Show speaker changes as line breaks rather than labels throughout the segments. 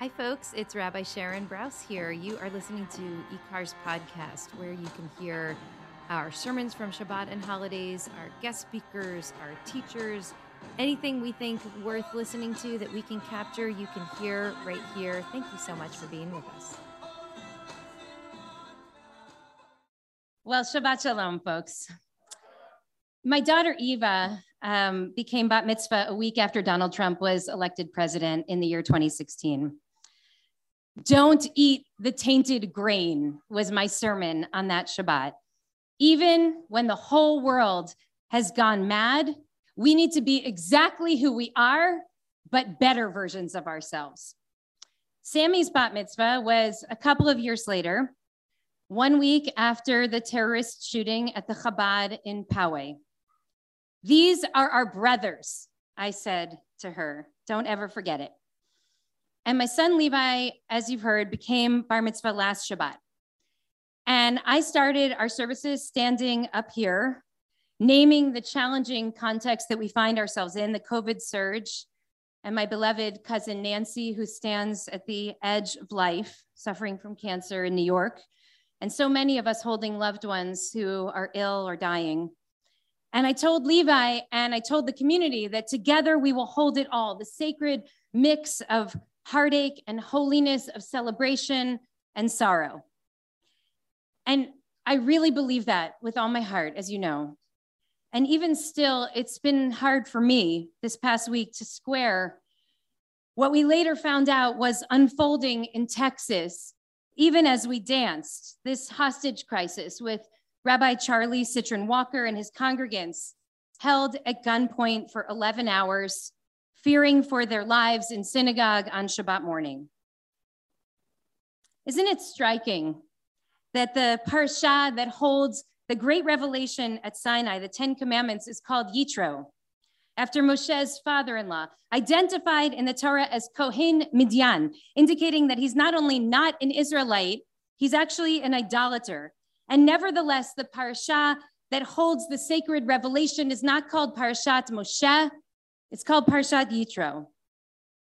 Hi, folks. It's Rabbi Sharon Brous here. You are listening to IKAR's podcast, where you can hear our sermons from Shabbat and holidays, our guest speakers, our teachers, anything we think worth listening to that we can capture, you can hear right here. Thank you so much for being with us. Well, Shabbat Shalom, folks. My daughter Eva um, became bat mitzvah a week after Donald Trump was elected president in the year 2016. Don't eat the tainted grain was my sermon on that Shabbat. Even when the whole world has gone mad, we need to be exactly who we are, but better versions of ourselves. Sammy's bat mitzvah was a couple of years later, one week after the terrorist shooting at the Chabad in Poway. These are our brothers, I said to her. Don't ever forget it. And my son Levi, as you've heard, became bar mitzvah last Shabbat. And I started our services standing up here, naming the challenging context that we find ourselves in, the COVID surge, and my beloved cousin Nancy, who stands at the edge of life, suffering from cancer in New York, and so many of us holding loved ones who are ill or dying. And I told Levi and I told the community that together we will hold it all the sacred mix of heartache and holiness, of celebration and sorrow. And I really believe that with all my heart, as you know. And even still, it's been hard for me this past week to square what we later found out was unfolding in Texas, even as we danced, this hostage crisis with Rabbi Charlie Cytron Walker and his congregants held at gunpoint for 11 hours, fearing for their lives in synagogue on Shabbat morning. Isn't it striking that the parsha that holds the great revelation at Sinai, the Ten Commandments, is called Yitro, after Moshe's father in law, identified in the Torah as Kohen Midian, indicating that he's not only not an Israelite, he's actually an idolater and nevertheless, the parasha that holds the sacred revelation is not called Parashat Moshe, it's called Parashat Yitro.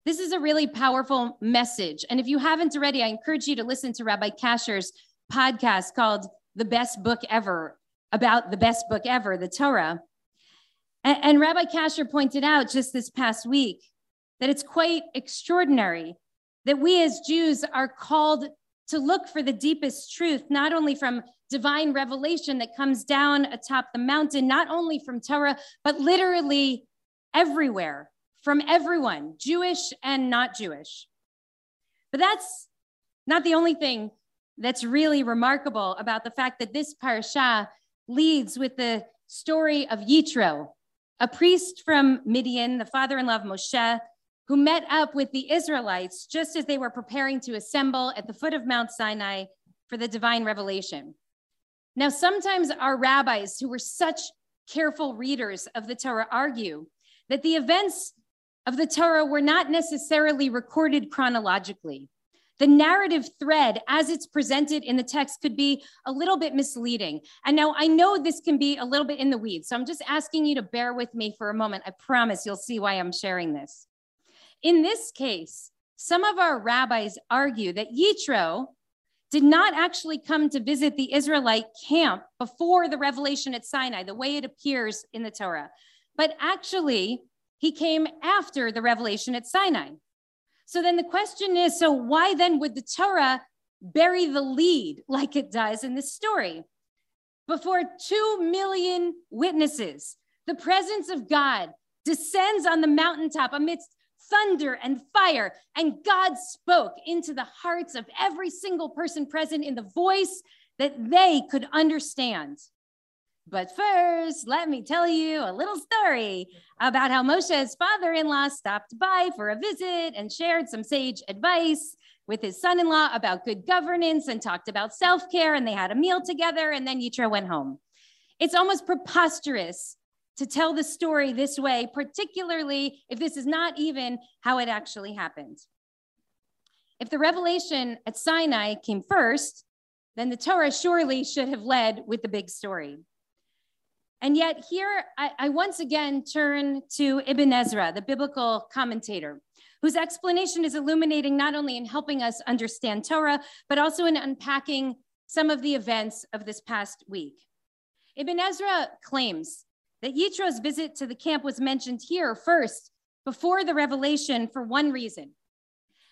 This is a really powerful message. And if you haven't already, I encourage you to listen to Rabbi Kasher's podcast called The Best Book Ever, about the best book ever, the Torah. And, and Rabbi Kasher pointed out just this past week that it's quite extraordinary that we as Jews are called to look for the deepest truth, not only from divine revelation that comes down atop the mountain, not only from Torah, but literally everywhere, from everyone, Jewish and not Jewish. But that's not the only thing that's really remarkable about the fact that this parasha leads with the story of Yitro, a priest from Midian, the father in law of Moshe, who met up with the Israelites just as they were preparing to assemble at the foot of Mount Sinai for the divine revelation. Now, sometimes our rabbis, who were such careful readers of the Torah, argue that the events of the Torah were not necessarily recorded chronologically. The narrative thread, as it's presented in the text, could be a little bit misleading. And now I know this can be a little bit in the weeds, so I'm just asking you to bear with me for a moment. I promise you'll see why I'm sharing this. In this case, some of our rabbis argue that Yitro, did not actually come to visit the Israelite camp before the revelation at Sinai, the way it appears in the Torah, but actually he came after the revelation at Sinai. So then the question is so why then would the Torah bury the lead like it does in this story? Before two million witnesses, the presence of God descends on the mountaintop amidst thunder and fire. And God spoke into the hearts of every single person present in the voice that they could understand. But first, let me tell you a little story about how Moshe's father in law stopped by for a visit and shared some sage advice with his son in law about good governance and talked about self care. And they had a meal together, and then Yitro went home. It's almost preposterous to tell the story this way, particularly if this is not even how it actually happened. If the revelation at Sinai came first, then the Torah surely should have led with the big story. And yet, here I, I, once again turn to Ibn Ezra, the biblical commentator, whose explanation is illuminating not only in helping us understand Torah, but also in unpacking some of the events of this past week. Ibn Ezra claims that Yitro's visit to the camp was mentioned here first before the revelation for one reason.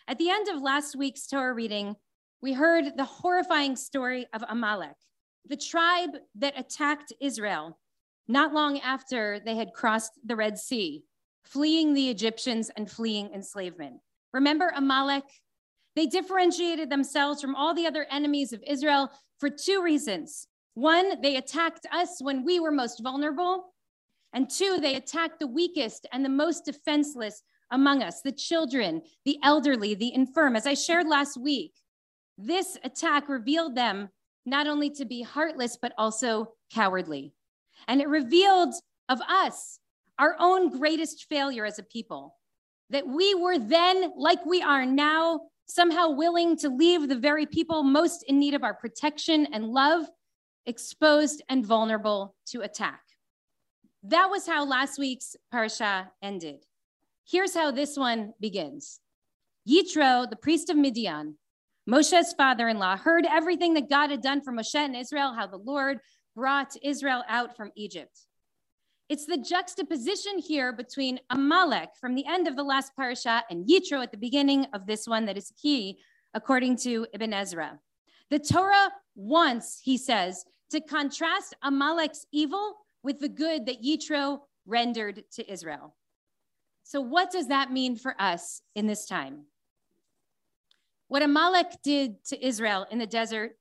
At the end of last week's Torah reading, we heard the horrifying story of Amalek, the tribe that attacked Israel not long after they had crossed the Red Sea, fleeing the Egyptians and fleeing enslavement. Remember Amalek? They differentiated themselves from all the other enemies of Israel for two reasons. One, they attacked us when we were most vulnerable. And two, they attacked the weakest and the most defenseless among us the children, the elderly, the infirm. As I shared last week, this attack revealed them not only to be heartless, but also cowardly. And it revealed of us our own greatest failure as a people that we were then, like we are now, somehow willing to leave the very people most in need of our protection and love exposed and vulnerable to attack. That was how last week's parasha ended. Here's how this one begins Yitro, the priest of Midian, Moshe's father in law, heard everything that God had done for Moshe and Israel, how the Lord brought Israel out from Egypt. It's the juxtaposition here between Amalek from the end of the last parasha and Yitro at the beginning of this one that is key, according to Ibn Ezra. The Torah wants, he says, to contrast Amalek's evil with the good that Yitro rendered to Israel. So, what does that mean for us in this time? What Amalek did to Israel in the desert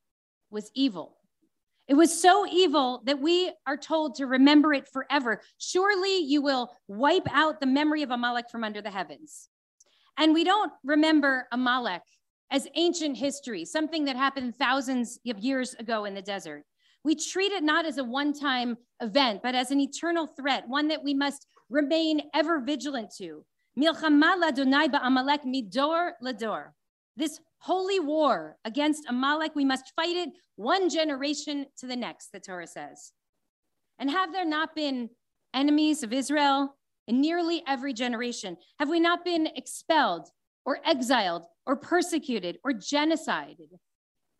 was evil. It was so evil that we are told to remember it forever. Surely you will wipe out the memory of Amalek from under the heavens. And we don't remember Amalek as ancient history, something that happened thousands of years ago in the desert. We treat it not as a one time event, but as an eternal threat, one that we must remain ever vigilant to. Milchama ladonai ba'amalek midor lador. This holy war against Amalek, we must fight it one generation to the next, the Torah says. And have there not been enemies of Israel in nearly every generation? Have we not been expelled or exiled or persecuted or genocided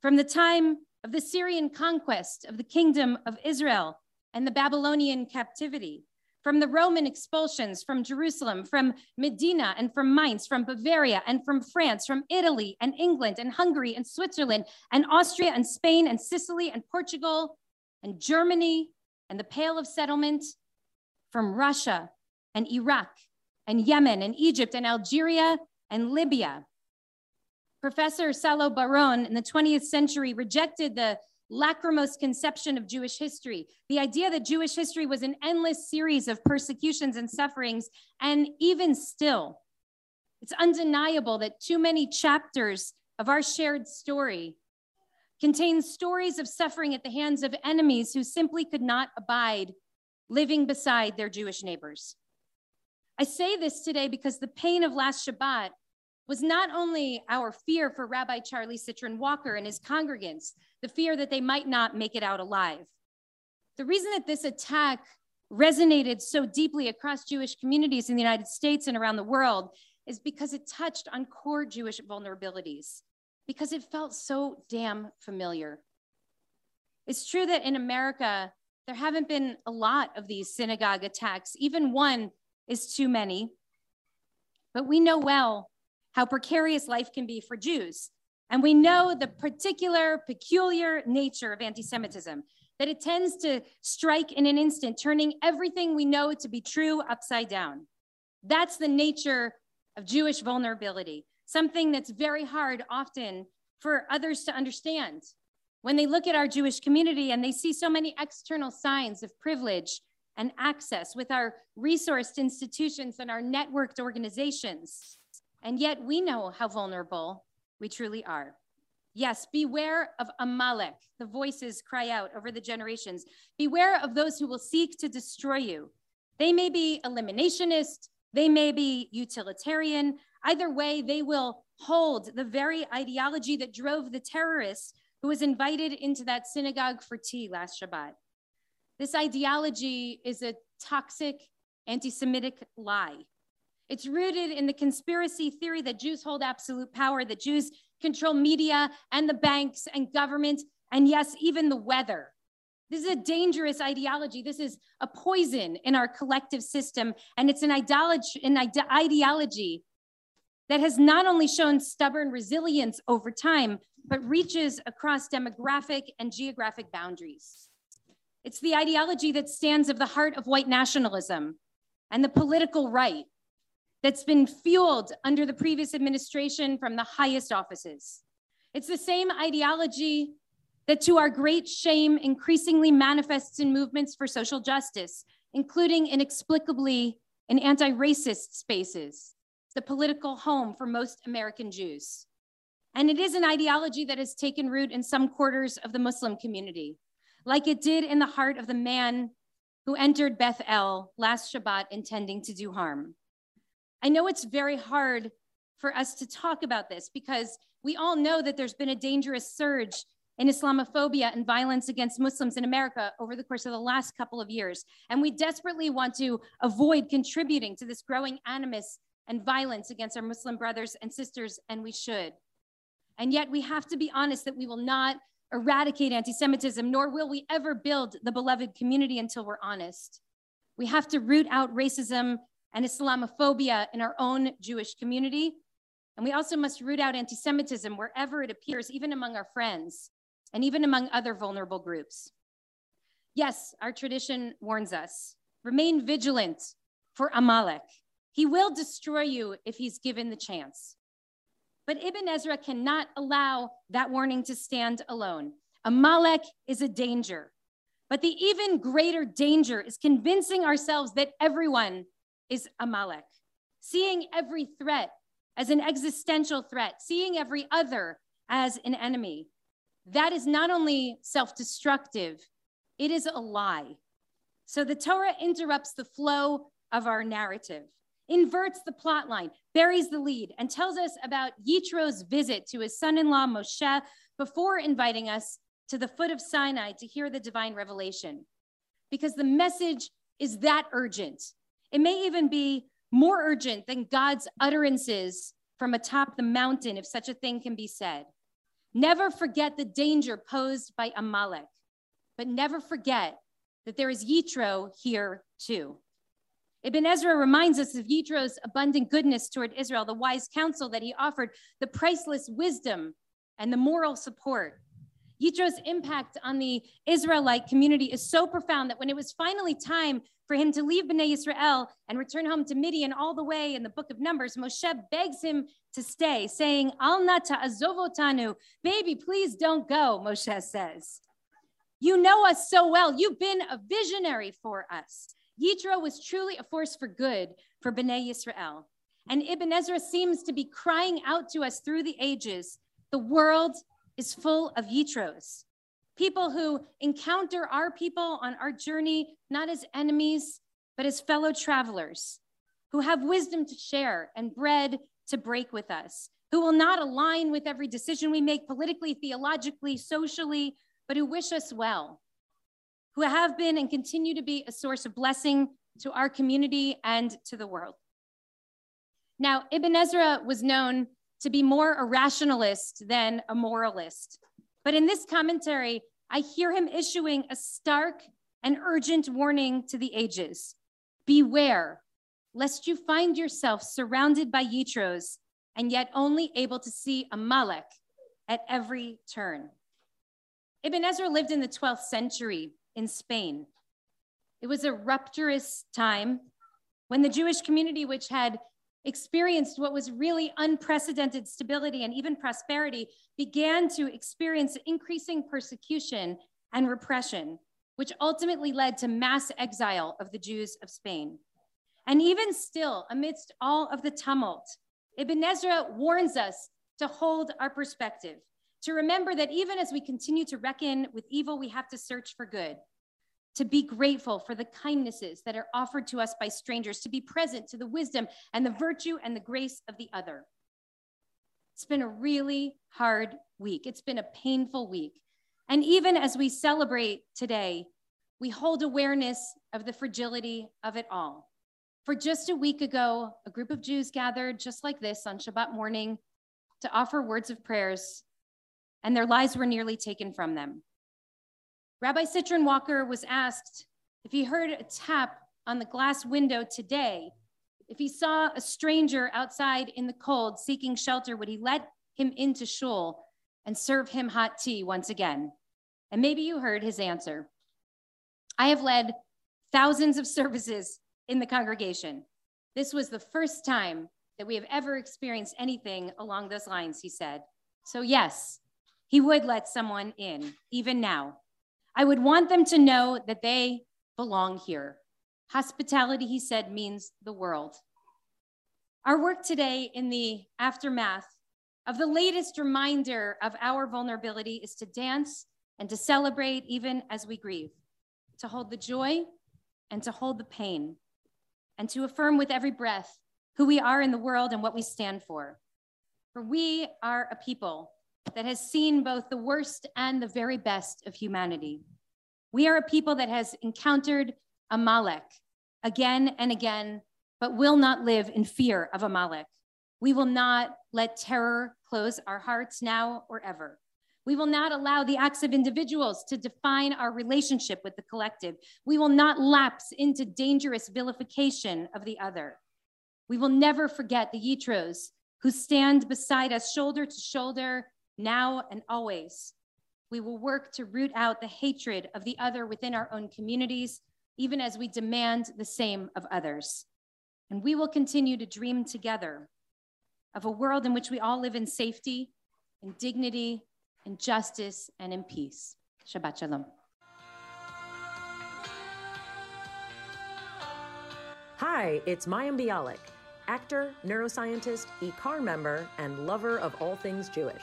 from the time of the Syrian conquest of the kingdom of Israel and the Babylonian captivity? From the Roman expulsions from Jerusalem, from Medina and from Mainz, from Bavaria and from France, from Italy and England and Hungary and Switzerland and Austria and Spain and Sicily and Portugal and Germany and the Pale of Settlement, from Russia and Iraq and Yemen and Egypt and Algeria and Libya. Professor Salo Baron in the 20th century rejected the lachrymose conception of Jewish history, the idea that Jewish history was an endless series of persecutions and sufferings. And even still, it's undeniable that too many chapters of our shared story contain stories of suffering at the hands of enemies who simply could not abide living beside their Jewish neighbors. I say this today because the pain of last Shabbat was not only our fear for Rabbi Charlie Cytron Walker and his congregants, the fear that they might not make it out alive. The reason that this attack resonated so deeply across Jewish communities in the United States and around the world is because it touched on core Jewish vulnerabilities, because it felt so damn familiar. It's true that in America, there haven't been a lot of these synagogue attacks. Even one is too many. But we know well how precarious life can be for Jews. And we know the particular, peculiar nature of anti Semitism, that it tends to strike in an instant, turning everything we know to be true upside down. That's the nature of Jewish vulnerability, something that's very hard often for others to understand. When they look at our Jewish community and they see so many external signs of privilege and access with our resourced institutions and our networked organizations, and yet we know how vulnerable we truly are. Yes, beware of Amalek. The voices cry out over the generations. Beware of those who will seek to destroy you. They may be eliminationist, they may be utilitarian. Either way, they will hold the very ideology that drove the terrorist who was invited into that synagogue for tea last Shabbat. This ideology is a toxic anti Semitic lie. It's rooted in the conspiracy theory that Jews hold absolute power, that Jews control media and the banks and government, and yes, even the weather. This is a dangerous ideology. This is a poison in our collective system. And it's an ideology, an ide- ideology that has not only shown stubborn resilience over time, but reaches across demographic and geographic boundaries. It's the ideology that stands at the heart of white nationalism and the political right that's been fueled under the previous administration from the highest offices. It's the same ideology that, to our great shame, increasingly manifests in movements for social justice, including inexplicably in anti racist spaces, the political home for most American Jews. And it is an ideology that has taken root in some quarters of the Muslim community, like it did in the heart of the man who entered Beth El last Shabbat intending to do harm. I know it's very hard for us to talk about this because we all know that there's been a dangerous surge in Islamophobia and violence against Muslims in America over the course of the last couple of years. And we desperately want to avoid contributing to this growing animus and violence against our Muslim brothers and sisters, and we should. And yet we have to be honest that we will not eradicate anti Semitism, nor will we ever build the beloved community until we're honest. We have to root out racism and Islamophobia in our own Jewish community. And we also must root out anti Semitism wherever it appears, even among our friends and even among other vulnerable groups. Yes, our tradition warns us remain vigilant for Amalek. He will destroy you if he's given the chance. But Ibn Ezra cannot allow that warning to stand alone. Amalek is a danger. But the even greater danger is convincing ourselves that everyone is Amalek, seeing every threat as an existential threat, seeing every other as an enemy. That is not only self destructive, it is a lie. So the Torah interrupts the flow of our narrative inverts the plot line, buries the lead, and tells us about Yitro's visit to his son in law Moshe before inviting us to the foot of Sinai to hear the divine revelation. Because the message is that urgent. It may even be more urgent than God's utterances from atop the mountain, if such a thing can be said. Never forget the danger posed by Amalek, but never forget that there is Yitro here too. Ibn Ezra reminds us of Yitro's abundant goodness toward Israel, the wise counsel that he offered, the priceless wisdom, and the moral support. Yitro's impact on the Israelite community is so profound that when it was finally time for him to leave Bnei Israel and return home to Midian all the way in the book of Numbers, Moshe begs him to stay, saying, Al nata azovotanu, baby, please don't go, Moshe says. You know us so well. You've been a visionary for us. Yitro was truly a force for good for Bnei Yisrael. And Ibn Ezra seems to be crying out to us through the ages the world is full of Yitros, people who encounter our people on our journey not as enemies, but as fellow travelers, who have wisdom to share and bread to break with us, who will not align with every decision we make politically, theologically, socially, but who wish us well who have been and continue to be a source of blessing to our community and to the world. Now, Ibn Ezra was known to be more a rationalist than a moralist. But in this commentary, I hear him issuing a stark and urgent warning to the ages Beware, lest you find yourself surrounded by Yitros and yet only able to see Amalek at every turn. Ibn Ezra lived in the 12th century in Spain. It was a rupturous time when the Jewish community, which had experienced what was really unprecedented stability and even prosperity, began to experience increasing persecution and repression, which ultimately led to mass exile of the Jews of Spain. And even still, amidst all of the tumult, Ibn Ezra warns us to hold our perspective, to remember that even as we continue to reckon with evil, we have to search for good, to be grateful for the kindnesses that are offered to us by strangers, to be present to the wisdom and the virtue and the grace of the other. It's been a really hard week. It's been a painful week. And even as we celebrate today, we hold awareness of the fragility of it all. For just a week ago, a group of Jews gathered just like this on Shabbat morning to offer words of prayers, and their lives were nearly taken from them. Rabbi Cytron Walker was asked if he heard a tap on the glass window today, if he saw a stranger outside in the cold seeking shelter, would he let him into shul and serve him hot tea once again? And maybe you heard his answer. I have led thousands of services in the congregation. This was the first time that we have ever experienced anything along those lines, he said. So, yes, he would let someone in, even now. I would want them to know that they belong here. Hospitality, he said, means the world. Our work today in the aftermath of the latest reminder of our vulnerability is to dance and to celebrate even as we grieve, to hold the joy and to hold the pain, and to affirm with every breath who we are in the world and what we stand for. For we are a people that has seen both the worst and the very best of humanity. We are a people that has encountered Amalek again and again, but will not live in fear of Amalek. We will not let terror close our hearts now or ever. We will not allow the acts of individuals to define our relationship with the collective. We will not lapse into dangerous vilification of the other. We will never forget the Yitros who stand beside us shoulder to shoulder now and always. We will work to root out the hatred of the other within our own communities, even as we demand the same of others. And we will continue to dream together of a world in which we all live in safety, in dignity, in justice, and in peace. Shabbat Shalom.
Hi, it's Mayim Bialik, actor, neuroscientist, IKAR member, and lover of all things Jewish.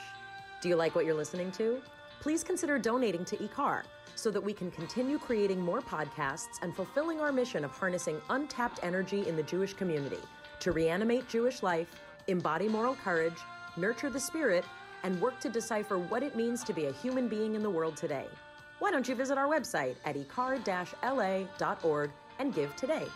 Do you like what you're listening to? Please consider donating to IKAR so that we can continue creating more podcasts and fulfilling our mission of harnessing untapped energy in the Jewish community to reanimate Jewish life, embody moral courage, nurture the spirit, and work to decipher what it means to be a human being in the world today. Why don't you visit our website at ikar-la.org and give today?